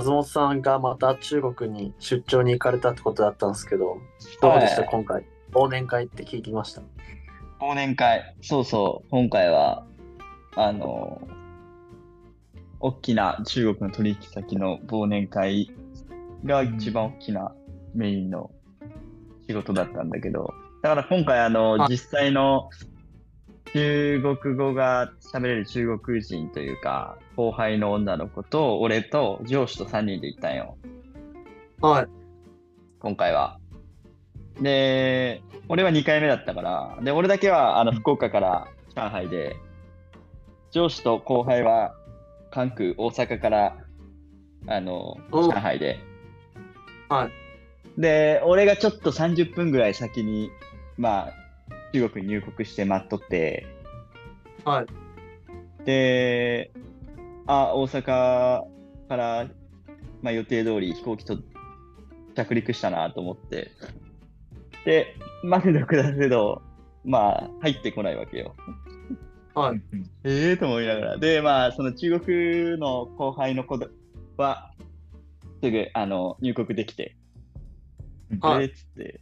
松本さんがまた中国に出張に行かれたってことだったんですけど、どうでした、はい。今回？忘年会って聞きました？忘年会、そうそう、今回は、あの、大きな中国の取引先の忘年会が一番大きなメインの仕事だったんだけど、だから今回、あの、はい。実際の中国語が喋れる中国人というか、後輩の女の子と、俺と上司と3人で行ったんよ。はい。今回は。で、俺は2回目だったから、で、俺だけはあの福岡から上海で、上司と後輩は関空、大阪から、あの、お上海で。はい。で、俺がちょっと30分ぐらい先に、まあ、中国に入国して待っとって、はい。で、あ、大阪から、まあ、予定通り飛行機と着陸したなと思って、で、待てど暮らせど、まあ、入ってこないわけよ。はい。ええと思いながら。で、まあ、その中国の後輩の子は、すぐ、あの、入国できて、はいえーっつって、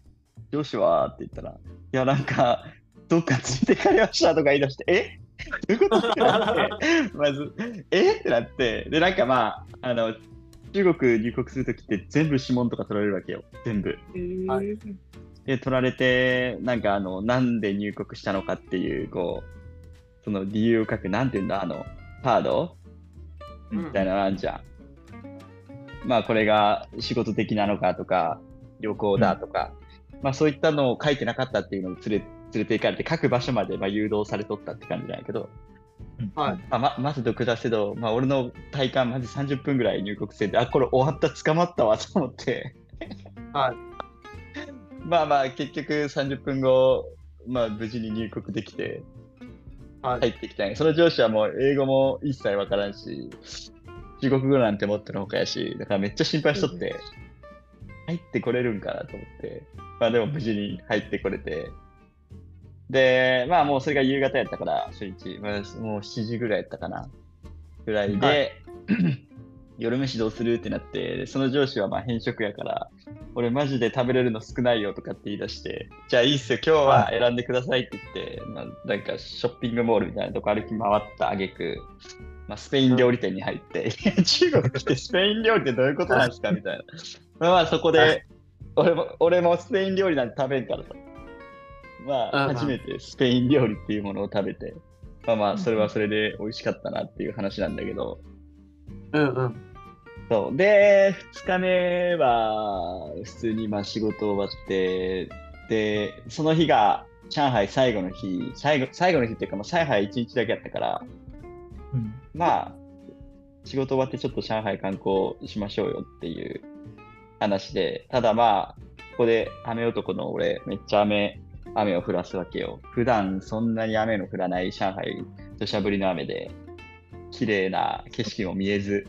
上司はって言ったら、いや、なんか、どっか連れてかれましたとか言い出して、え？どういうこと？ってなって、まず、え？ってなって、で、なんかまあ、あの、中国入国するときって全部指紋とか取られるわけよ、全部。はい。で、取られて、なんかあの、なんで入国したのかっていう、こう、その理由を書く、なんていうんだ、あの、カード？みたいなのあんじゃん。まあ、これが仕事的なのかとか、旅行だとか、まあ、そういったのを書いてなかったっていうのを連れ連れて行かれて、各場所までまあ誘導されとったって感じなんやけど、はい。まあ、ままず毒出せど、まあ、俺の体感、まず30分ぐらい入国してて、あ、これ終わった、捕まったわと思って、はい。まあまあ、結局30分後、まあ、無事に入国できて、はい。入ってきたんやその上司はもう英語も一切わからんし、中国語なんて持ってるほかやし、だからめっちゃ心配しとって、入ってこれるんかなと思って、まあでも無事に入ってこれて、で、まあもうそれが夕方やったから、初日、まあ、もう7時ぐらいやったかな、ぐらいで、は 夜飯どうするってなって、その上司はまあ偏食やから、俺マジで食べれるの少ないよとかって言い出して、じゃあいいっすよ、今日は選んでくださいって言って、まあ、なんかショッピングモールみたいなとこ歩き回った挙句、まあ、スペイン料理店に入って、中国来てスペイン料理ってどういうことなんですかみたいな。まあまあそこはで、俺も俺もスペイン料理なんて食べんからさ。まあうんうん初めてスペイン料理っていうものを食べて、まあまあそれはそれで美味しかったなっていう話なんだけど、うんうん。そう。で、2日目は、普通にまあ仕事終わって、で、その日が上海最後の日、最後最後の日っていうか、まあ、上海1日だけやったから、まあ、仕事終わってちょっと上海観光しましょうよっていう話で、ただまあ、ここで雨男の俺、めっちゃ雨、雨を降らすわけよ。普段そんなに雨の降らない上海、土砂降りの雨で、綺麗な景色も見えず、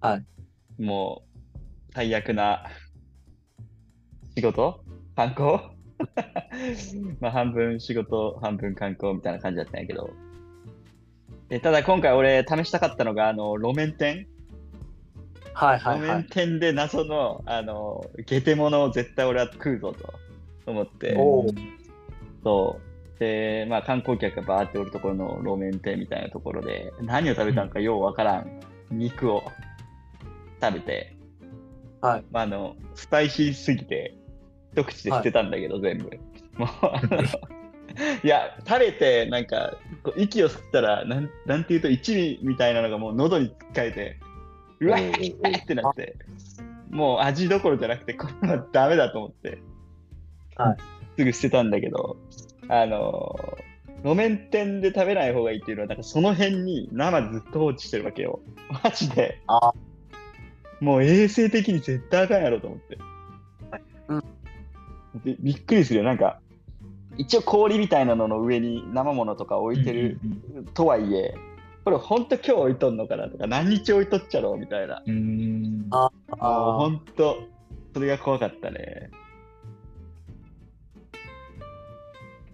はい。もう、最悪な仕事？観光？まあ、半分仕事、半分観光みたいな感じだったんやけど。えただ今回俺試したかったのが、あの、路面店はいはい路面はい。店で謎の、あの、ゲテモノを絶対俺は食うぞと思って。そう。で、まあ観光客がバーっておるところの路面店みたいなところで、何を食べたのかようわからん肉を食べて、はい。まあ、あの、スパイシーすぎて、一口で捨てたんだけど、全部。もう、いや、食べて、なんか、息を吸ったら、なんなんていうと、一味みたいなのがもう喉につっかえて、うわっってなって、もう味どころじゃなくて、これはダメだと思って、はいすぐ捨てたんだけど、あの、路面店で食べない方がいいっていうのは、なんかその辺に生ずっと放置してるわけよ。マジで。あもう衛生的に絶対あかんやろと思って。うんでびっくりするよ。なんか、一応氷みたいなのの上に生ものとか置いてるとはいえ、これ本当今日置いとんのかなとか、何日置いとっちゃろうみたいな。うん。ああー本当、それが怖かったね。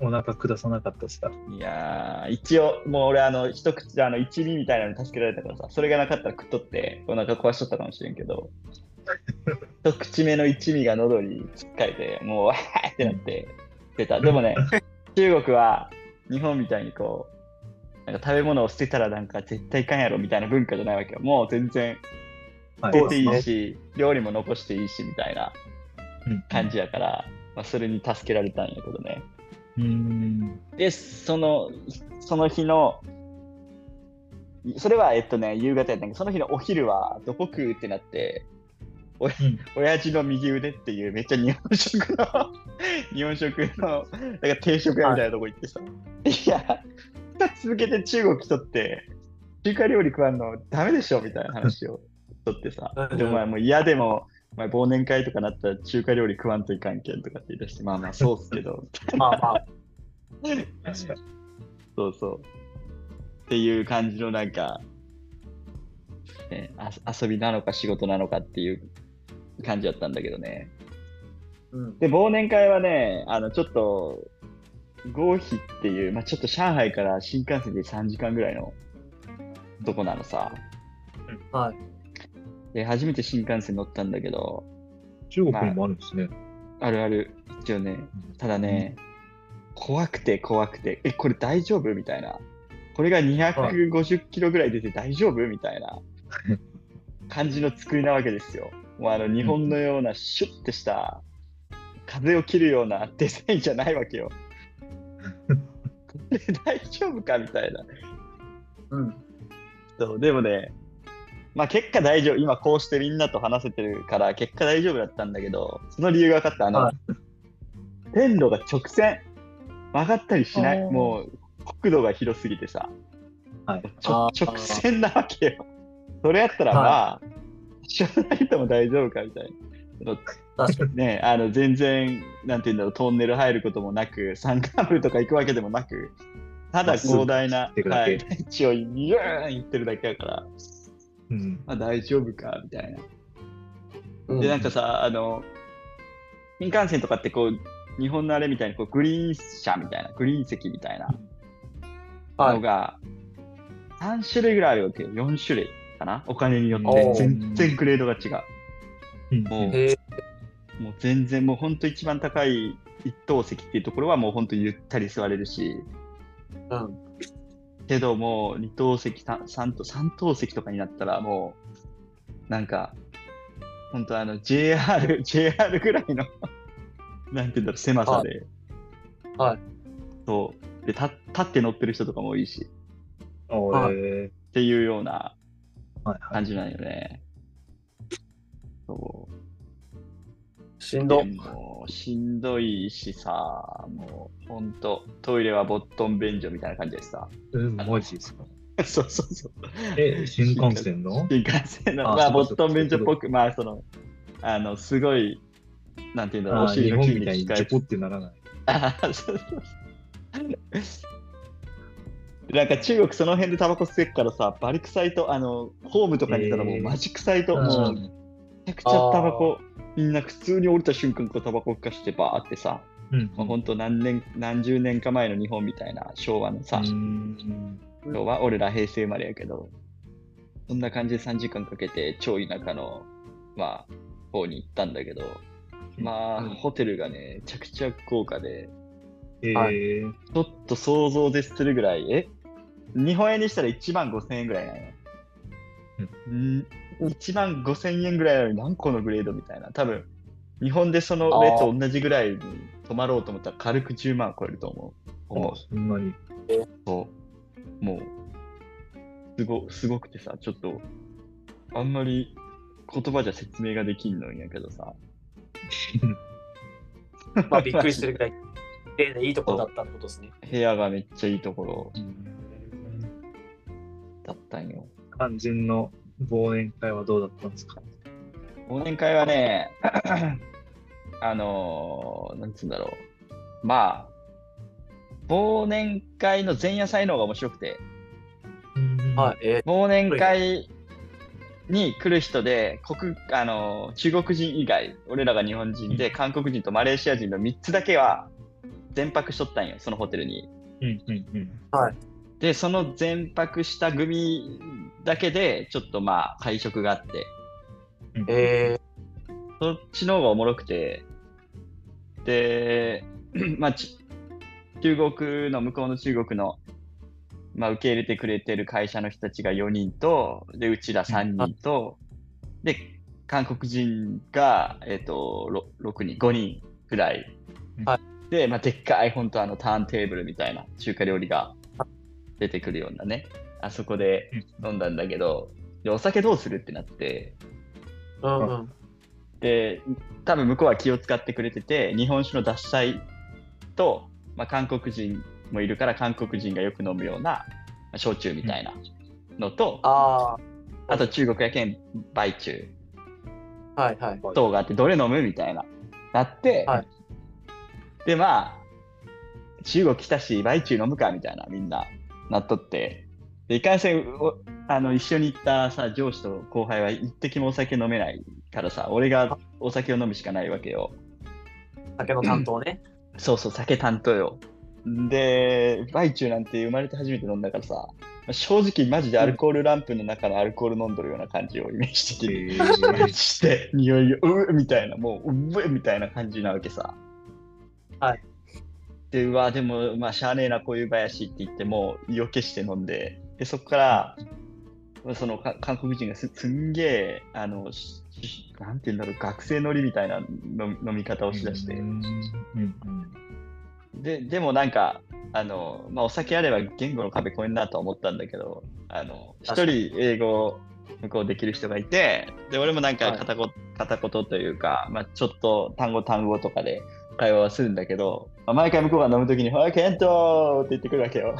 お腹下さなかったですか？いやー、一応、もう俺、あの、一口であの一味みたいなのに助けられたからさ、それがなかったら食っとって、お腹壊しとったかもしれんけど、一口目の一味が喉につっかえて、もう、わーってなって出た。でもね、中国は日本みたいにこう、なんか食べ物を捨てたらなんか絶対いかんやろみたいな文化じゃないわけよ。もう全然はい捨てていいし、料理も残していいしみたいなうん感じやから、まあ、それに助けられたんやけどね。うん。で、その、その日の、それは、えっとね、夕方やったんやけど、その日のお昼はどこ食うってなって、おうん親父の右腕っていうめっちゃ日本食の、日本食の、なんか定食屋みたいなとこ行ってさ、いや、続けて中国来とって、中華料理食わんのダメでしょみたいな話を とってさう、んでお前もう嫌でも、お前忘年会とかなったら中華料理食わんといかんけんとかって言い出して、まあまあそうっすけど、まあまあ、確かに。そうそう。っていう感じのなんか、ね、あ遊びなのか仕事なのかっていう感じだったんだけどね。うん。で、忘年会はね、あの、ちょっと、合肥っていう、まあ、ちょっと上海から新幹線で3時間ぐらいのとこなのさ。はい。で、初めて新幹線乗ったんだけど、中国にもあるんですね。あるある、一応ね、ただね、怖くて怖くて、え、これ大丈夫？みたいな。これが250キロぐらい出て大丈夫？みたいな感じの作りなわけですよ。もうあの日本のようなシュッてした風を切るようなデザインじゃないわけよ。大丈夫かみたいな。うん。そうでもね、まあ結果大丈夫。今こうしてみんなと話せてるから結果大丈夫だったんだけど、その理由が分かった。あの、は線路が直線。曲がったりしない。もう国土が広すぎてさ、はい。直線なわけよ。それやったらまあ、一緒ないとも大丈夫かみたいな。確かに。ね、あの全然、なんていうんだろう、トンネル入ることもなく、山間部とか行くわけでもなく、ただ広大な、はい、地をビューン行ってるだけだから、うん。まあ大丈夫かみたいな。うんで、なんかさ、あの、新幹線とかってこう、日本のあれみたいにこうグリーン車みたいな、グリーン席みたいなはい。のが、3種類ぐらいあるわけよ。4種類かな？お金によって全然グレードが違う。うんもうもう全然もう本当一番高い一等席っていうところはもう本当ゆったり座れるし、うん。けどもう二等席、さ三等三等席とかになったらもう、なんか、本当あの JR、JR ぐらいの、なんていうんだろう、狭さで。はい。そう。で、た立って乗ってる人とかも多いし、おはいーっていうようなはいはい。感じなんよね。そう。しんど。でもうしんどいしさ、もうほんと、トイレはボットン便所みたいな感じでさ。うん、マジですか？そうそうそう。え、新幹線の？新幹線の、まあ、ボットン便所っぽく、まあ、その、あの、すごい、なんていうんだろう、お尻の筋本みたいに肉使えジョポってならない。あーそうそうそうなんか中国その辺でタバコ吸えっからさ、バリ臭いと、あの、ホームとかにいたらもうえーマジ臭いと、もう、うんめちゃくちゃタバコ、みんな普通に降りた瞬間こうタバコふかしてバーってさ、うん。まあ、ほんと何年、何十年か前の日本みたいな昭和のさ、うん。昭和、俺ら平成生まれやけど、そんな感じで3時間かけて超田舎の、まあ、方に行ったんだけど、まあ、うん。ホテルがね、めちゃくちゃ豪華で、えはー、ちょっと想像でするぐらい、え？日本円にしたら1万5千円ぐらいなのよ。うん、1万5千円ぐらいなのに何個のグレードみたいな。多分、日本でその上と同じぐらいに泊まろうと思ったら軽く10万超えると思う。思うあ、そんなに。そう。もう、すご、すごくてさ、ちょっと、あんまり言葉じゃ説明ができんのんやけどさ。まあ、びっくりするぐらい、綺麗でいいところだったってことですね。部屋がめっちゃいいところだったんよ。肝心の忘年会はどうだったんですか？忘年会はね、あのーなんつうんだろう。まあ、忘年会の前夜祭の方が面白くて、はい。え忘年会に来る人で、国、あのー中国人以外、俺らが日本人で、韓国人とマレーシア人の3つだけは、全泊しとったんよ、そのホテルに。うんうんうん。で、その全泊した組だけで、ちょっとまあ会食があって、うん。えそっちの方がおもろくて、で、まあ、ち中国の、向こうの中国の、まあ、受け入れてくれてる会社の人たちが4人と、で、うちら3人と、で、韓国人が、えっ、と、ろ6人、5人くらい。はい。で、まあ、でっかい、本当あの、ターンテーブルみたいな中華料理が出てくるようなね、あそこで飲んだんだけど、でお酒どうするってなって、ー、うんうん。で、多分向こうは気を使ってくれてて、日本酒の獺祭と、まあ、韓国人もいるから、韓国人がよく飲むような、まあ焼酎みたいなのと、ああと中国やけん、売酎あ、はいはい。等があって、どれ飲むみたいな、なって、はい。で、まあ、中国来たし、売酎飲むかみたいな、みんな、なっとって、でいかんせんおあの一緒に行ったさ上司と後輩は一滴もお酒飲めないからさ、俺がお酒を飲むしかないわけよ。酒の担当ね。そうそう、酒担当よ。で、バイチューなんて生まれて初めて飲んだからさ、正直マジでアルコールランプの中のアルコール飲んどるような感じをイメージ的にえして、匂いを、ううみたいな、もう、ううみたいな感じなわけさ。はい。で、うわ、でも、まあ、しゃあねえな、こういう林って言って、もう、意を決して飲んで、で、そこから、そのか韓国人がすすんげえ、あの、なんて言うんだろう、学生乗りみたいな飲み飲み方をしだして。うんうんででもなんかあの、まあ、お酒あれば言語の壁越えんなとは思ったんだけどあの一人英語向こうできる人がいてで俺もなんかはい片言,、片言というか、まあ、ちょっと単語単語とかで会話はするんだけど、まあ、毎回向こうが飲むときに「はいケント!」って言ってくるわけよ。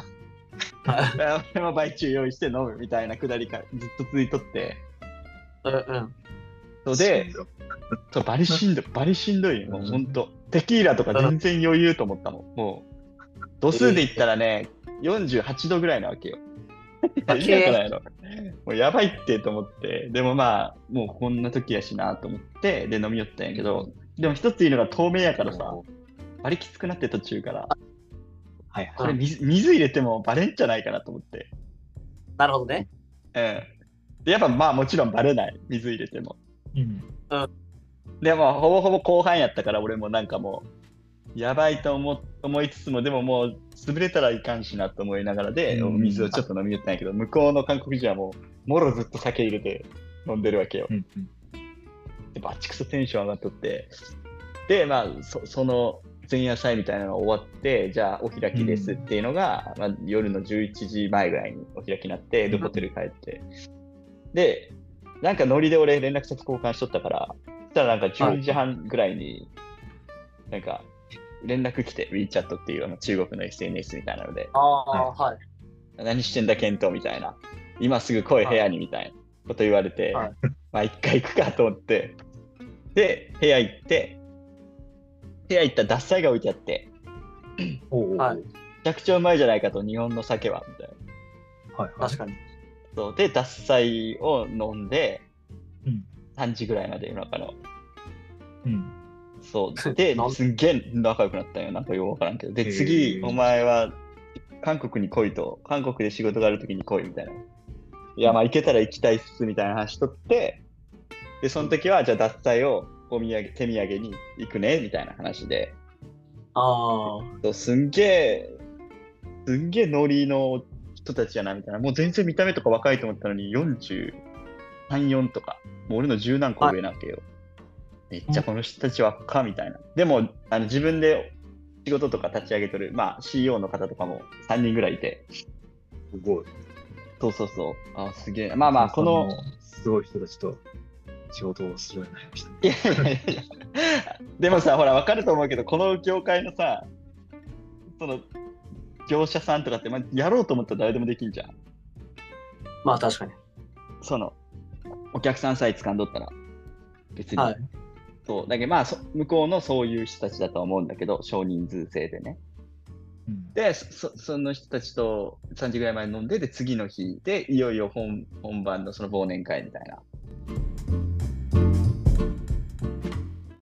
俺も売中用意して飲むみたいなくだりがずっと続いとって。うんうん。そう。でそうバリしんどい、バリしんどいよ、もうほんと。テキーラとか全然余裕と思ったもん。もう、度数で言ったらね、48度ぐらいなわけよ。もうやばいってと思って、でもまあ、もうこんな時やしなと思って、で飲み寄ったんやけど、でも一ついいのが透明やからさ、バリきつくなって途中から、はいこれ水水入れてもバレんじゃないかなと思って。なるほどね。うん。でやっぱまあもちろんバレない、水入れても。うんでも、ほぼほぼ後半やったから、俺もなんかもう、やばいと思思いつつも、でももう、潰れたらいかんしなと思いながらで、うんお水をちょっと飲み寄ったんやけど、向こうの韓国人はもう、もろずっと酒入れて飲んでるわけよ。うんうんで、バチクソテンション上がっとって、で、まあ、そその前夜祭みたいなのが終わって、じゃあお開きですっていうのが、まあ、夜の11時前ぐらいにお開きになって、で、ホテル帰って。で、なんかノリで俺連絡先交換しとったから、そしたらなんか12時半ぐらいに、なんか連絡来て、WeChat っていうあの中国の SNS みたいなので、ああ、はい。何してんだ、ケントみたいな。今すぐ来い、部屋にみたいなこと言われて、はい まあ一回行くかと思って、で、部屋行って、部屋行ったら獺祭が置いてあって、はいめちゃくちゃうまいじゃないかと、日本の酒は、みたいな。はいはい確かに。そうで、獺祭を飲んで、うん3時ぐらいまで夜中の。うんそう。ですんげえ仲良くなったんよ。なんかよくわからんけど。で、次、お前は韓国に来いと、韓国で仕事があるときに来いみたいな。いや、まあ行けたら行きたいっすみたいな話しとって、で、その時は、じゃあ脱祭をお土産、手土産に行くねみたいな話で、あそうすんげえ、すんげえノリの人たちやなみたいな。もう全然見た目とか若いと思ったのに、43、4とか、もう俺の十何個上なわけよ。めっちゃこの人たち若みたいな。でも、あの自分で仕事とか立ち上げとる、まあ CEO の方とかも3人ぐらいいて、すごい。そうそうそう。あ、すげえ。まあまあ、この、すごい人たちと仕事をするようになりました。いやいやいやいやでもさ、ほら、わかると思うけど、この業界のさ、その、業者さんとかって、まあ、やろうと思ったら誰でもできんじゃん。あ、まあ確かに。その、お客さんさえ掴んどったら、別に。はい。そう。だけど、まあそ、向こうのそういう人たちだとは思うんだけど、少人数制でね。うんで、そその人たちと3時ぐらいまで飲んで、で、次の日で、いよいよ本本番のその忘年会みたいな